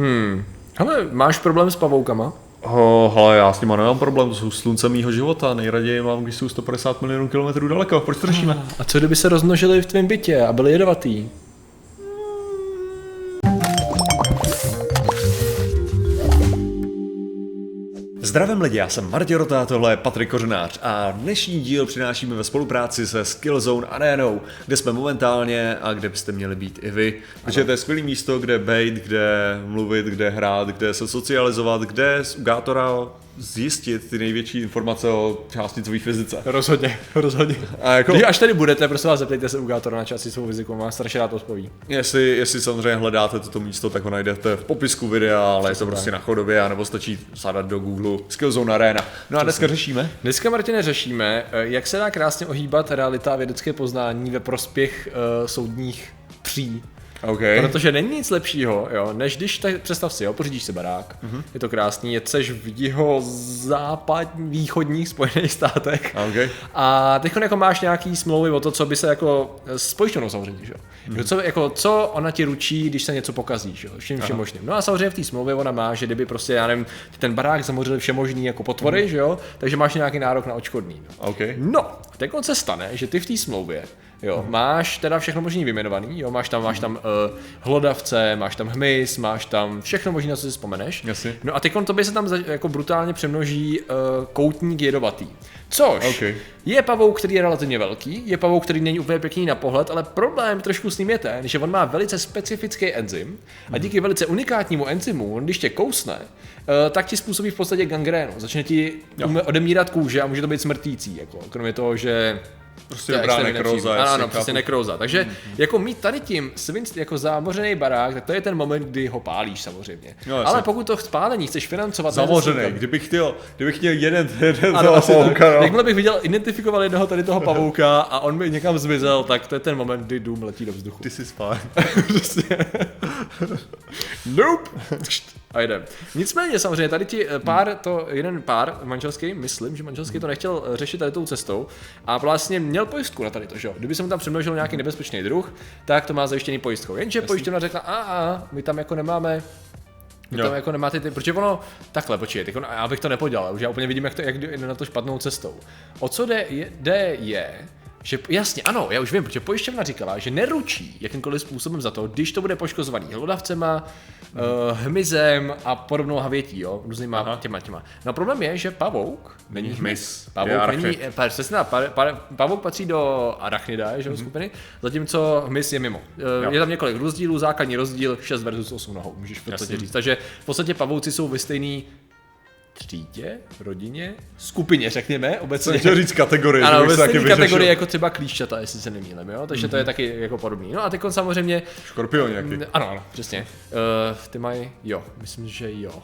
Hmm. Hele, máš problém s pavoukama? Oh, hele, já s nima nemám problém, to jsou slunce mýho života, nejraději mám, když jsou 150 milionů kilometrů daleko, proč to řešíme? A co kdyby se rozmnožili v tvém bytě a byli jedovatý? Zdravím lidi, já jsem Martě Rota, tohle je Patrik Kořenář a dnešní díl přinášíme ve spolupráci se Skillzone Arenou, kde jsme momentálně a kde byste měli být i vy. Protože to je skvělé místo, kde bejt, kde mluvit, kde hrát, kde se socializovat, kde z Ugátora zjistit ty největší informace o částicové fyzice. Rozhodně, rozhodně. A jako, Když až tady budete, prosím vás, zeptejte se Ugátora na částicovou fyziku, má strašně rád odpoví. jestli, jestli samozřejmě hledáte toto místo, tak ho najdete v popisku videa, ale je to prostě na chodově, nebo stačí zadat do Google Skillzone Arena. No a dneska řešíme. Dneska, Martine, řešíme, eh, jak se dá krásně ohýbat realita a vědecké poznání ve prospěch uh, soudních pří. Okay. Protože není nic lepšího, jo, než když, tak, představ si, jo, pořídíš si barák, mm-hmm. je to krásný, jeceš v jeho západní, východních Spojených státech Okay. a teď jako máš nějaký smlouvy o to, co by se jako, s pojišťovnou samozřejmě, že jo, mm-hmm. co, jako, co ona ti ručí, když se něco pokazí, že jo, všem, všem možným. No a samozřejmě v té smlouvě ona má, že kdyby prostě, já nevím, ty ten barák zamořili všemožný jako potvory, mm-hmm. že jo, takže máš nějaký nárok na očkodný. No. Okay. No, teď se stane, že ty v té smlouvě Jo, máš teda všechno možný vyjmenovaný, jo, máš tam, máš tam uh, hlodavce, máš tam hmyz, máš tam všechno možné, na co si vzpomeneš. Jasně. No a teď tobě se tam za, jako brutálně přemnoží uh, koutník jedovatý. Což Okay. je pavouk, který je relativně velký, je pavouk, který není úplně pěkný na pohled, ale problém trošku s ním je ten, že on má velice specifický enzym a díky velice unikátnímu enzymu, on když tě kousne, uh, tak ti způsobí v podstatě gangrénu. Začne ti odemírat kůže a může to být smrtící, jako, kromě toho, že Prostě dobrá jasně, Ano, ano, přesně nekróza. Takže mm-hmm. jako mít tady tím svinst, jako zámořený barák, tak to je ten moment, kdy ho pálíš samozřejmě. No, jasně. Ale pokud to spálení chceš financovat... Zamořený, kdybych chtěl, kdybych chtěl jeden, jeden ano, tak. pavouka, no. Jakmile bych viděl, identifikoval jednoho tady toho pavouka a on mi někam zmizel, tak to je ten moment, kdy dům letí do vzduchu. Ty jsi spál. Nope. A jdem. Nicméně samozřejmě tady ti eh, pár, to jeden pár manželský, myslím, že manželský to nechtěl eh, řešit tady tou cestou a vlastně měl pojistku na tady to, že jo. Kdyby se mu tam přemnožil nějaký nebezpečný druh, tak to má zajištěný pojistkou. Jenže pojišťovna řekla, a, a my tam jako nemáme vy Jo. tam jako nemáte ty, protože ono, takhle, počkej, on, já bych to nepodělal, už já úplně vidím, jak, to, jak jde na to špatnou cestou. O co jde je, jde je že jasně, ano, já už vím, protože pojišťovna říkala, že neručí jakýmkoliv způsobem za to, když to bude poškozovaný hlodavcema, hmm. uh, hmyzem a podobnou havětí, jo, různýma Aha. těma těma. No problém je, že pavouk není hmyz, Pavouk není, eh, pa- pa, pa, pavouk patří do arachnida, že jo, skupiny, zatímco hmyz je mimo. Uh. Jo. je tam několik rozdílů, základní rozdíl 6 versus 8 nohou, můžeš v podstatě říct. Takže v podstatě pavouci jsou ve stejný třídě, rodině, skupině, řekněme, obecně. chtěl říct kategorie, Ano, vyřešil. kategorii jako třeba klíšťata, jestli se nemýlím, jo? Takže to je taky jako podobný. No a teď samozřejmě, Škorpion nějaký. Mm, ano, ano, přesně. Uh, ty mají, jo, myslím, že jo.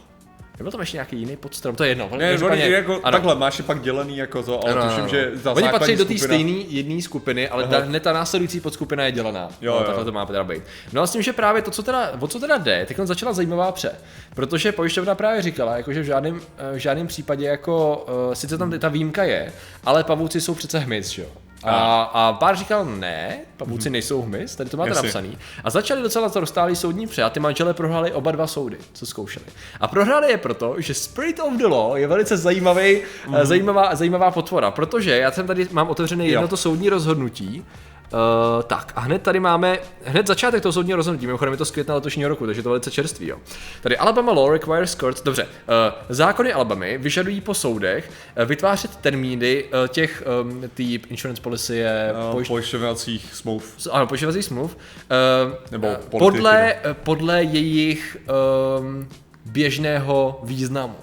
Nebyl tam ještě nějaký jiný podstrom, to je jedno. Ne, oni jako, ano. takhle, máš je pak dělený jako to, ale Ano, tuším, ano. že ta Oni patří do té skupina- stejné jedné skupiny, ale ta, hned ta následující podskupina je dělaná. Jo, no, jo. takhle to má teda být. No a s tím, že právě to, co teda, o co teda jde, teď začala zajímavá pře. Protože pojišťovna právě říkala, jako, že v žádném, eh, v žádném případě jako, uh, sice tam ta výjimka je, ale pavouci jsou přece hmyz, že jo. A, a pár říkal, ne, pavouci nejsou hmyz, tady to máte Jasně. napsaný. A začali docela to soudní pře a ty manželé prohráli oba dva soudy, co zkoušeli. A prohráli je proto, že Spirit of the Law je velice zajímavý, mm. zajímavá, zajímavá potvora, protože já jsem tady mám otevřené jedno Jo. to soudní rozhodnutí, Uh, tak a hned tady máme, hned začátek toho soudního rozhodnutí, mimochodem je to z května letošního roku, takže je to velice čerstvý. Jo. Tady Alabama law requires courts, dobře, uh, zákony Alabamy vyžadují po soudech uh, vytvářet termíny uh, těch um, tý insurance policy je No, pojišť, pojišťovacích smluv. ano, pojišťovacích smluv, uh, Nebo uh, politiky, podle, uh, podle jejich um, běžného významu.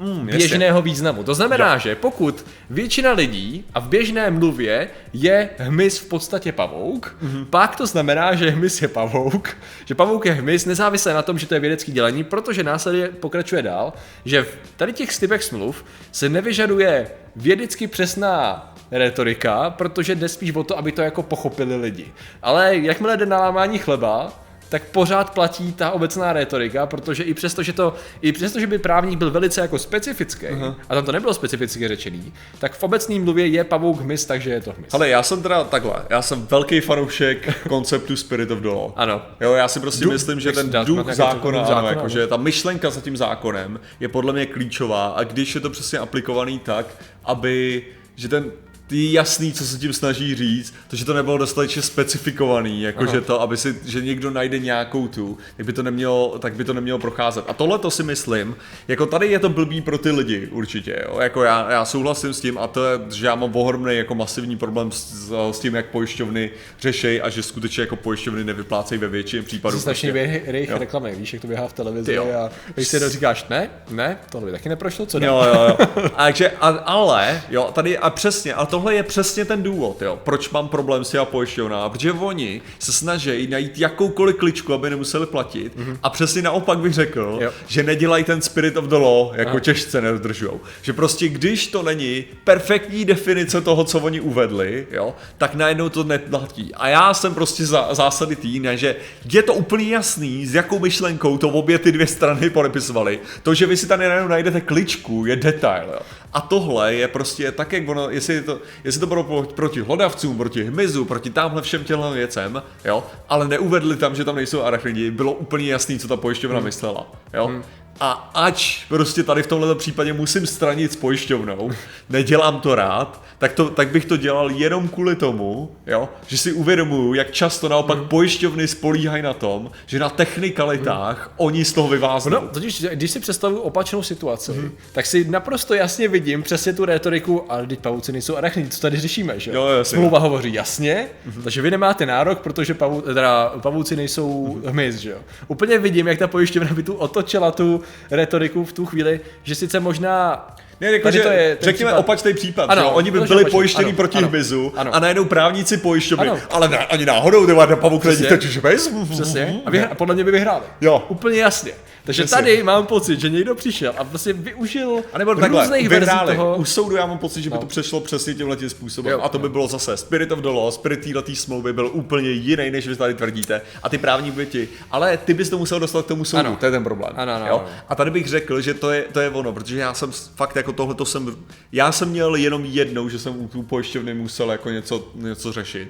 Mm, jasně. Běžného významu. To znamená, že pokud většina lidí a v běžné mluvě je hmyz v podstatě pavouk, mm-hmm. pak to znamená, že hmyz je pavouk, že pavouk je hmyz nezávisle na tom, že to je vědecký dělení, protože následně pokračuje dál, že v tady těch typech smluv se nevyžaduje vědecky přesná retorika, protože jde spíš o to, aby to jako pochopili lidi. Ale jakmile jde na lámání chleba, tak pořád platí ta obecná retorika, protože i přesto, že to, i přesto, že by právník byl velice jako specifický, uh-huh. a tam to nebylo specificky řečený, tak v obecné mluvě je pavouk hmyz, takže je to hmyz. Ale já jsem teda takhle, já jsem velký fanoušek konceptu Spirit of the Law. Ano. Jo, já si prostě Duch- myslím, že ten duch zákona, ano, zákona, jako, no. že ta myšlenka za tím zákonem je podle mě klíčová a když je to přesně aplikovaný tak, aby, že ten je jasný, co se tím snaží říct, to, že to nebylo dostatečně specifikovaný, jako že to, aby si, že někdo najde nějakou tu, tak by to nemělo, tak by to nemělo procházet. A tohle to si myslím, jako tady je to blbý pro ty lidi určitě, jo? jako já, já souhlasím s tím a to je, že já mám ohromný jako masivní problém s, s tím, jak pojišťovny řešejí a že skutečně jako pojišťovny nevyplácejí ve většině případů. To strašně prostě. běh, Jo. reklamy, víš, jak to běhá v televizi Ty jo. a když si říkáš, ne, ne, tohle by taky neprošlo, co Jo, jo, jo. A, takže, a, ale, jo, tady a přesně, a tohle je přesně ten důvod, jo, proč mám problém s těma pojišťovnama, protože oni se snaží najít jakoukoliv kličku, aby nemuseli platit mm-hmm. a přesně naopak bych řekl, Jo. že nedělají ten spirit of the law, jako Aha. těžce nedodržujou. Že prostě když to není perfektní definice toho, co oni uvedli, jo, tak najednou to neplatí. A já jsem prostě za, zásady tý, ne, že je to úplně jasný, s jakou myšlenkou to obě ty dvě strany podepisovali. To, že vy si tady najednou najdete kličku, je detail. Jo. A tohle je prostě tak, jak ono, jestli, je to, jestli to bylo pro- proti hlodavcům, proti hmyzu, proti tamhle všem těmhle věcem, jo, ale neuvedli tam, že tam nejsou arachnidi, bylo úplně jasný, co ta pojišťovna hmm. myslela. Jo. Hmm. A ač prostě tady v tomhle případě musím stranit s pojišťovnou, nedělám to rád, tak, to, tak bych to dělal jenom kvůli tomu, jo, že si uvědomuju, jak často naopak Hmm. pojišťovny spolíhají na tom, že na technikalitách oni z toho vyváznou. No, totiž, když si představuju opačnou situaci, mm. tak si naprosto jasně vidím přesně tu retoriku, ale teď pavouci nejsou arachnidi, co tady řešíme, že? Jo, jasně. Smlouva hovoří jasně, mm. takže vy nemáte nárok, protože pavou, teda, pavouci nejsou mm. hmyz, že jo? Úplně vidím, jak ta pojišťovna by tu otočila tu retoriku v tu chvíli, že sice možná Ne, jako, Tady že, to je řekněme případ. opačný případ, Ano, že jo? oni by to je byli opačný. pojištěni Ano, proti ano, hmyzu ano. a najednou právníci pojišťovny, Ano. ale ne, ani náhodou, ty vole, pavuk není totiž hmyz. Přesně. A, vyhra- a podle mě by vyhráli. Jo. Úplně jasně. Takže Přesně. tady mám pocit, že někdo přišel a prostě využil A nebo takhle, různých verzí toho. U soudu já mám pocit, že by No. to přešlo přesně tímhle tím způsobem. Jo, a to by jo. bylo zase Spirit of the Law, Spirit této smlouvy byl úplně jiný, než vy tady tvrdíte. A ty právní by ti. Ale ty bys to musel dostat k tomu soudu, Ano. to je ten problém. Ano, ano, jo? ano. A tady bych řekl, že to je, to je ono, protože já jsem fakt jako tohle to jsem, já jsem měl jenom jednou, že jsem u tu pojišťovny musel jako něco, něco řešit.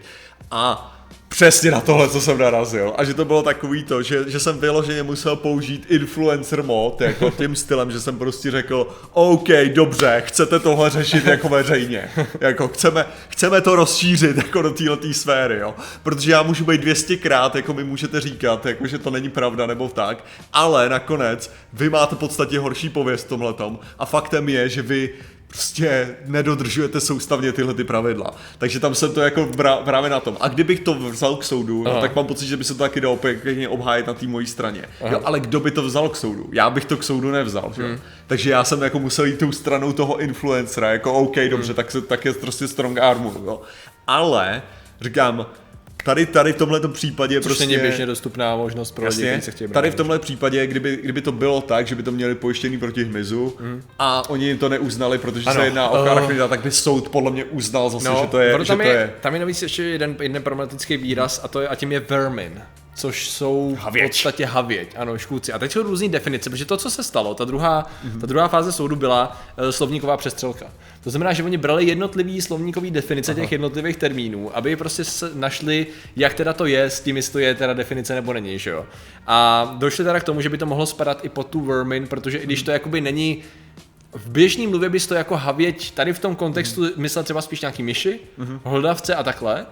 A Přesně na tohle, co jsem narazil. A že to bylo takový to, že, že jsem vyloženě musel použít influencer mod, jako tím stylem, že jsem prostě řekl, OK, dobře, chcete tohle řešit jako veřejně. Jako chceme, chceme to rozšířit jako do této sféry, jo. Protože já můžu být 200krát, jako mi můžete říkat, jako že to není pravda nebo tak, ale nakonec vy máte v podstatě horší pověst v tomhletom a faktem je, že vy prostě nedodržujete soustavně tyhle ty pravidla. Takže tam jsem to jako bra- právě na tom. A kdybych to vzal k soudu, no, tak mám pocit, že by se to taky dalo pěkně obhájit na té mojí straně. Jo, ale kdo by to vzal k soudu? Já bych to k soudu nevzal. Že? Hmm. Takže já jsem jako musel jít tou stranou toho influencera, jako OK, Hmm. dobře, tak, se, tak je prostě strong armu. Jo? Ale říkám, tady, tady v tomhle případě Což prostě... není běžně dostupná možnost pro lidi, Jasně, kteří se chtějí tady v tomhle případě, kdyby, kdyby to bylo tak, že by to měli pojištěný proti hmyzu mm. a oni jim to neuznali, protože Ano, se jedná o eh, arachnida, tak by soud podle mě uznal zase, No, že to je, proto že tam, to je, je tam je navíc ještě jeden, jeden problematický výraz a, to je, a tím je vermin což jsou Havěť. v podstatě havěť, ano, škůdci. A teď jsou různé definice, protože to, co se stalo, ta druhá, mm-hmm. ta druhá fáze soudu byla uh, slovníková přestřelka. To znamená, že oni brali jednotlivý slovníkový definice Aha. těch jednotlivých termínů, aby prostě našli, jak teda to je, s tím, jestli to je teda definice nebo není, že jo. A došli teda k tomu, že by to mohlo spadat i pod tu vermin, protože i když to jakoby není v běžný mluvě bys to jako havěť tady v tom kontextu myslel třeba spíš nějaký myši, mm-hmm. hlodavce a takhle, uh,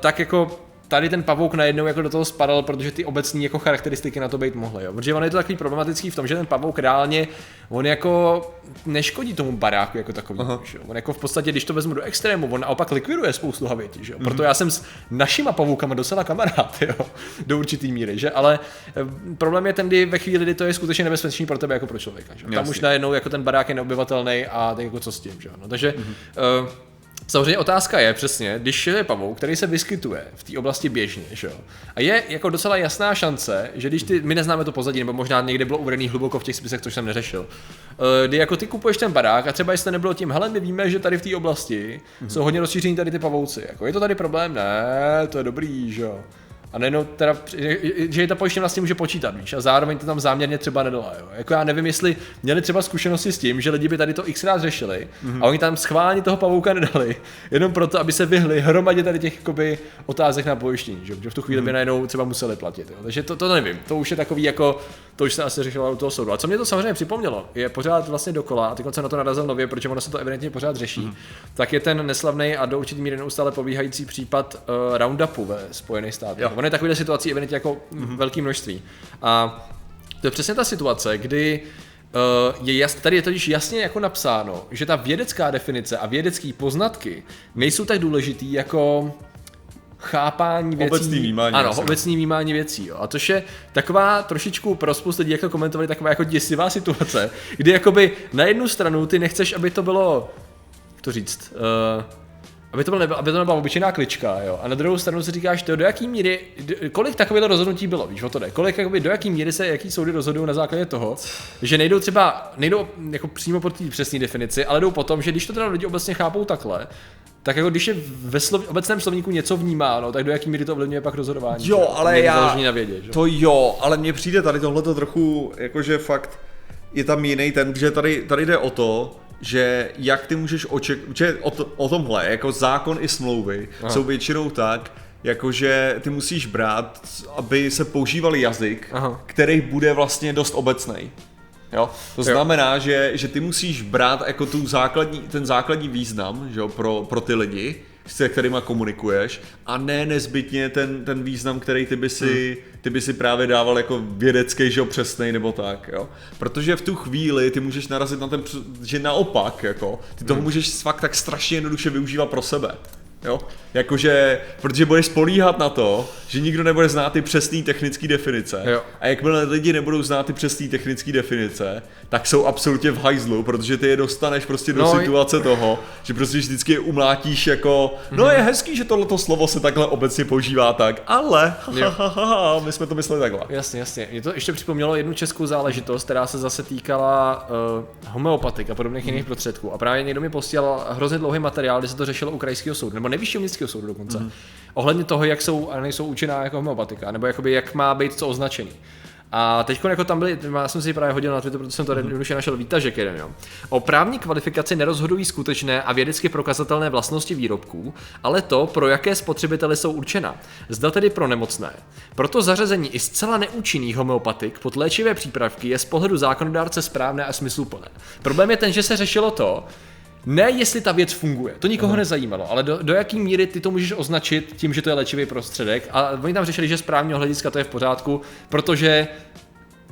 tak jako tady ten pavouk najednou jako do toho spadal, protože ty obecní jako charakteristiky na to být mohly. Jo. Protože on je to takový problematický v tom, že ten pavouk reálně, on jako neškodí tomu baráku jako takový. Že? jo. On jako v podstatě, když to vezmu do extrému, on naopak likviduje spoustu havětí. Že? jo. Proto já jsem s našima pavoukama docela kamarád, jo? do určitý míry. Že? Ale eh, problém je ten, kdy ve chvíli, kdy to je skutečně nebezpečný pro tebe jako pro člověka. Že? Tam Jasně. už najednou jako ten barák je neobyvatelný a tak jako co s tím. Že? jo. No, takže mm-hmm. uh, Samozřejmě otázka je přesně, když je pavouk, který se vyskytuje v té oblasti běžně, že jo? A je jako docela jasná šance, že když ty, my neznáme to pozadí, nebo možná někde bylo uvedený hluboko v těch spisech, což jsem neřešil, eh, kdy jako ty kupuješ ten barák a třeba jestli nebylo tím, hele, my víme, že tady v té oblasti mm-hmm. jsou hodně rozšíření tady ty pavouci, jako je to tady problém, ne, to je dobrý, že jo? A nejenom teda, že ta pojišťovna vlastně může počítat, víš, a zároveň to tam záměrně třeba nedala, jo. Jako já nevím, jestli měli třeba zkušenosti s tím, že lidi by tady to xkrát řešili mm-hmm. a oni tam schválně toho pavouka nedali, jenom proto, aby se vyhli hromadě tady těch jakoby, otázek na pojištění, že, že v tu chvíli mm-hmm. by najednou třeba museli platit. Jo. Takže to, to nevím, to už je takový jako, to už se asi řešilo u toho soudu. A co mě to samozřejmě připomnělo, je pořád vlastně dokola, a teď jsem na to narazil nově, protože ono se to evidentně pořád řeší, mm-hmm. tak je ten neslavný a do určitý míry neustále pobíhající případ uh, Roundupu ve Spojených státech. Ono je takovýhle situací evidentně jako mm-hmm. velké množství. A to je přesně ta situace, kdy Uh, je jas, tady je totiž jasně jako napsáno, že ta vědecká definice a vědecké poznatky nejsou tak důležitý jako chápání věcí. Obecný vnímání. Ano, jasný. obecný vnímání věcí. Jo. A to je taková trošičku pro spoustu lidí, jako komentovali, taková jako děsivá situace, kdy jakoby na jednu stranu ty nechceš, aby to bylo, jak to říct, uh, aby to, byl, aby to nebyla obyčejná klička, jo. A na druhou stranu si říkáš, to do jaký míry, kolik takových rozhodnutí bylo, víš, o to jde. Kolik, jakoby, do jaký míry se, jaký soudy rozhodují na základě toho, že nejdou třeba, nejdou jako přímo po té přesné definici, ale jdou potom, že když to teda lidi obecně chápou takhle, tak jako když je ve slov, obecném slovníku něco vnímáno, tak do jaký míry to ovlivňuje pak rozhodování? Jo, ale já, na vědě, že? to jo, ale mně přijde tady tohle trochu, jakože fakt je tam jiný ten, že tady, tady jde o to, že jak ty můžeš očekávat, že o, to, o tomhle, jako zákon i smlouvy Aha. jsou většinou tak, jakože ty musíš brát, aby se používal jazyk, Aha. který bude vlastně dost obecný. Jo? To znamená, že, že ty musíš brát jako tu základní, ten základní význam že jo, pro, pro ty lidi, se kterými komunikuješ a ne nezbytně ten, ten význam, který ty by si, hmm. ty by si právě dával jako vědecký, že jo, přesnej nebo tak, jo. Protože v tu chvíli ty můžeš narazit na ten, že naopak, jako, ty toho hmm. můžeš fakt tak strašně jednoduše využívat pro sebe. Jo? Jakože, protože budeš spolíhat na to, že nikdo nebude znát ty přesné technické definice. Jo. A jakmile lidi nebudou znát ty přesné technické definice, tak jsou absolutně v hajzlu, protože ty je dostaneš prostě do no, situace toho, že prostě vždycky je umlátíš jako, no mm-hmm. je hezký, že tohleto slovo se takhle obecně používá tak, ale ha, ha, ha, my jsme to mysleli takhle. Jasně, jasně. Mě to ještě připomnělo jednu českou záležitost, která se zase týkala uh, homeopatik a podobných mm. jiných prostředků. A právě někdo mi posílal hrozně dlouhý materiál, kde se to řešilo u krajského soudu, nebo nejvyššího městského soudu dokonce. Mm. Ohledně toho, jak jsou a nejsou účinná jako homeopatika, nebo jakoby jak má být co označený. A teď jako tam byli, já jsem si právě hodil na Twitter, protože jsem mm-hmm. jednoduše našel výtažek jeden, jo. O právní kvalifikaci nerozhodují skutečné a vědecky prokazatelné vlastnosti výrobků, ale to, pro jaké spotřebitele jsou určena. Zda tedy pro nemocné. Proto zařazení i zcela neúčinných homeopatik pod léčivé přípravky je z pohledu zákonodárce správné a smysluplné. Problém je ten, že se řešilo to, ne, jestli ta věc funguje, to nikoho Aha. nezajímalo, ale do, do jaký míry ty to můžeš označit tím, že to je léčivý prostředek. A oni tam řešili, že z právního hlediska to je v pořádku, protože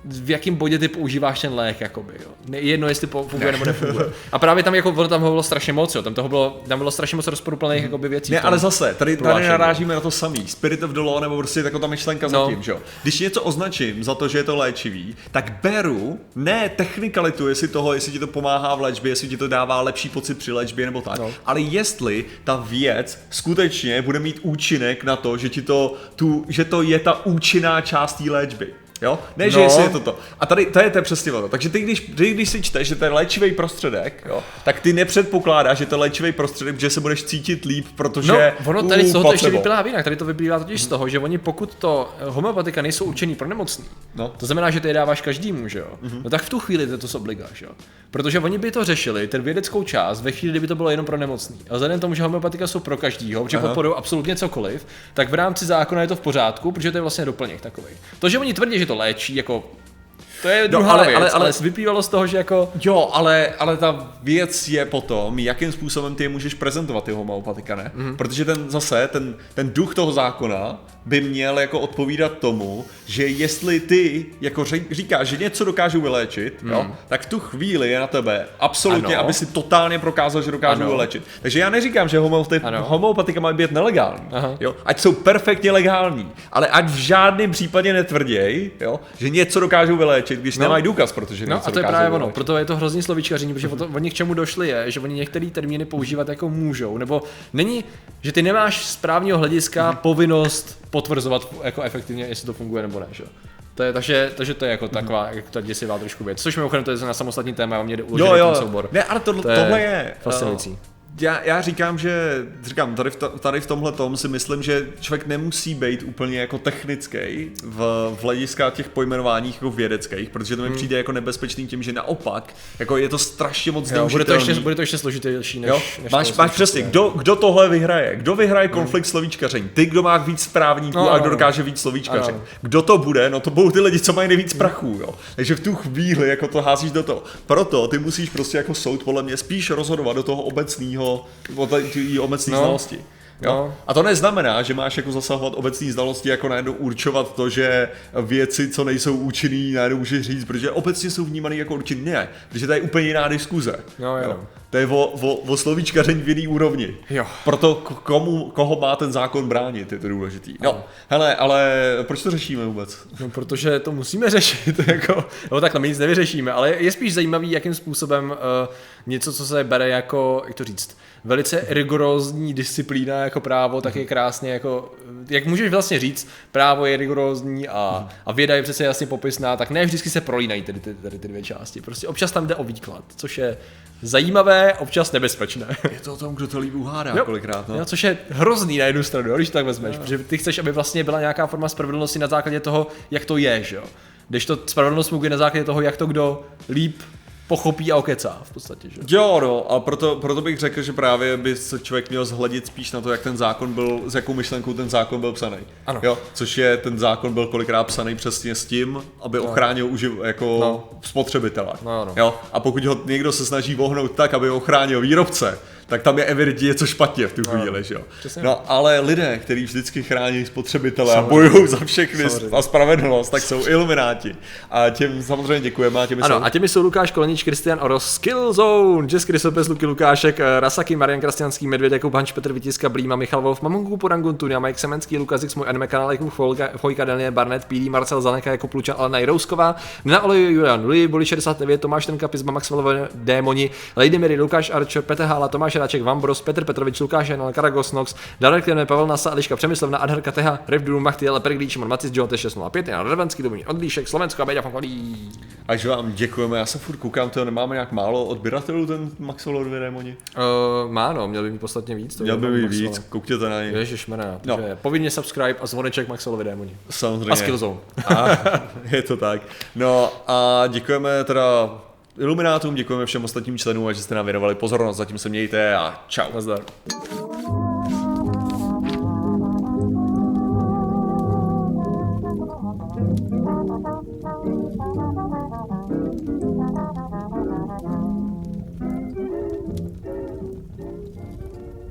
v jakém bodě ty používáš ten lék, jakoby, jo. Jedno, jestli funguje nebo nefunguje. A právě tam jako ono tam bylo strašně moc, jo. Tam toho bylo, tam bylo strašně moc rozporuplných mm. jakoby věcí. Ne, ale zase, tady, tady narážíme na to samý. Spirit of the law, nebo prostě jako ta myšlenka no. zatím, že jo. Když něco označím za to, že je to léčivý, tak beru ne technikalitu, jestli toho, jestli ti to pomáhá v léčbě, jestli ti to dává lepší pocit při léčbě nebo tak, no. ale jestli ta věc skutečně bude mít účinek na to, že ti to, tu, že to je ta účinná část té léčby. Jo? Ne, no. že jestli je toto. A tady to je, to je přesně ono. Takže ty když, ty, když si čteš, že to je léčivý prostředek, jo, tak ty nepředpokládáš, že to je léčivý prostředek, že se budeš cítit líp, protože. No, ono tady z toho to ještě vyplývá jinak. Tady to vyplývá totiž z toho, že oni pokud to eh, homeopatika nejsou určený pro nemocný, no. to znamená, že ty je dáváš každému, že jo? Mm-hmm. No tak v tu chvíli to, to obligáš, jo. Protože oni by to řešili, ten vědeckou část, ve chvíli, kdyby to bylo jenom pro nemocný. A vzhledem tomu, že homeopatika jsou pro každýho, protože podporují absolutně cokoliv, tak v rámci zákona je to v pořádku, protože to je vlastně doplněk takový. To, že oni tvrdí, že to léčí, jako to je no, druhá no, ale, věc, ale, ale, ale vyplývalo z toho, že jako... Jo, ale, ale ta věc je potom, jakým způsobem ty je můžeš prezentovat, ty homeopatika, ne? Mm-hmm. Protože ten zase, ten, ten duch toho zákona by měl jako odpovídat tomu, že jestli ty jako říkáš, že něco dokážu vyléčit, mm. jo, tak v tu chvíli je na tebe absolutně, ano. aby si totálně prokázal, že dokážu ano. vyléčit. Takže já neříkám, že homeopatika, homeopatika má být nelegální, Aha. jo, ať jsou perfektně legální, ale ať v žádném případě netvrděj, jo, že něco dokážou vyléčit, když no. nemají důkaz, protože No a to je právě ono, proto je to hrozný slovíčkaření, protože mm-hmm. oni k čemu došli je, že oni některé termíny používat jako můžou, nebo není, že ty nemáš z právního hlediska mm-hmm. povinnost potvrzovat jako efektivně, jestli to funguje nebo ne. Že? To je, takže, takže to je jako taková mm. ta děsivá trošku věc. Což mimochodem to je na samostatný téma, mě jde uložený jo, jo. ten soubor. Ne, ale to, to tohle je, fascinující. Já, já říkám, že říkám, tady v, to, tady v tomhle tom si myslím, že člověk nemusí být úplně jako technický v, v hlediska těch pojmenování jako vědeckých, protože to mi Hmm. přijde jako nebezpečný tím, že naopak, jako je to strašně moc Jo, bude, to ještě, bude to ještě složitější než, Jo? než Máš, máš přesně, kdo, kdo tohle vyhraje? Kdo vyhraje konflikt slovíčkaření? Ty, kdo má víc správníků No, a no, kdo no. dokáže víc slovíčkařit. Ano. Kdo to bude? No to budou ty lidi, co mají nejvíc prachů, jo. Takže v tu chvíli jako to házíš do toho. Proto ty musíš prostě jako soud podle mě spíš rozhodovat do toho obecného, o té té obecné No. znalosti. Jo? No. A to neznamená, že máš jako zasahovat obecné znalosti, jako najednou určovat to, že věci, co nejsou účinný, najednou můžeš říct, protože obecně jsou vnímaný jako účinný. Ne, protože to je úplně jiná diskuze. Jo, jo. To je o, o, o slovíčkaření v jiný úrovni. Jo. Proto k- komu, koho má ten zákon bránit, je to důležitý. No, hele, ale proč to řešíme vůbec? No, protože to musíme řešit, jako, no takhle, my nic nevyřešíme, ale je spíš zajímavý, jakým způsobem uh, něco, co se bere jako, jak to říct, velice rigorózní disciplína jako právo, tak je krásně jako, jak můžeš vlastně říct, právo je rigorózní a, a věda je přece jasně popisná, tak ne vždycky se prolínají tedy ty, tady ty dvě části. Prostě občas tam jde o výklad, což je zajímavé, občas nebezpečné. Je to o tom, kdo to líp uhádá Jo. kolikrát, no. Jo, což je hrozný na jednu stranu, jo, když to tak vezmeš, protože ty chceš, aby vlastně byla nějaká forma spravedlnosti na základě toho, jak to je, že jo. Když to spravedlnost funguje na základě toho, jak to kdo líp pochopí a okecá v podstatě, že? Jo, no, a proto, proto bych řekl, že právě by se člověk měl zhledit spíš na to, jak ten zákon byl, s jakou myšlenkou ten zákon byl psaný. Ano. Jo, což je, ten zákon byl kolikrát psaný přesně s tím, aby ochránil uživ, jako No. spotřebitele. No, no. Jo, a pokud ho někdo se snaží vohnout tak, aby ochránil výrobce, tak tam je evidentně něco špatně v tu chvíli, že jo. Přesně. No, ale lidé, kteří vždycky chrání spotřebitele a bojují za všechny Samozřejmě. a spravedlnost, tak jsou ilumináti. A těm samozřejmě děkujeme a těmi jsou... Ano, a těmi jsou Lukáš Kolenič, Kristian Oros, Skillzone, Český rysopis Luky Lukášek, eh, Rasaky, Marian Krastianský, Medvěd, Jakub Hanč, Petr Vitiska, Blíma, Michal Wolf, Mamonku, Porangun, Tunia, Mike Semenský, Lukas X, můj anime kanál, Jakub Chvojka, Daniel Barnett, PD, Marcel Zaneka, Jakub Lučan, Alena Jirousková, na Oleju, Julian Nuli, Boli 69, Tomáš Tenka, Pizma, Maxwellové, Démoni, Lady Mary, Lukáš Archer, Petr Hála, Tomáš Ráček, Vambros, Petr Petrovič, Lukáš Janel, Karagos Nox, Darek Kleme, Pavel Nasa, Eliška Přemyslovna, Adher Kateha, Revdru, Machtiel, Perglíč, Šimon Macis, John T605, Jan Revenský, Dominik Odlíšek, Slovensko a Beďa Fankolí. Takže vám děkujeme, já se furt koukám, to nemáme nějak málo odběratelů ten Maxwell dvě démoni. Uh, má no, měl by mít podstatně víc. To Měl by Maxwell. víc, koukněte na něj. Ježišmarja, No. povinně subscribe a zvoneček Maxwellovi démoni. Samozřejmě. A Skillzone. A, je to tak. No a děkujeme teda Iluminátům, děkujeme všem ostatním členům a že jste nám věnovali pozornost. Zatím se mějte a čau. Nazdar.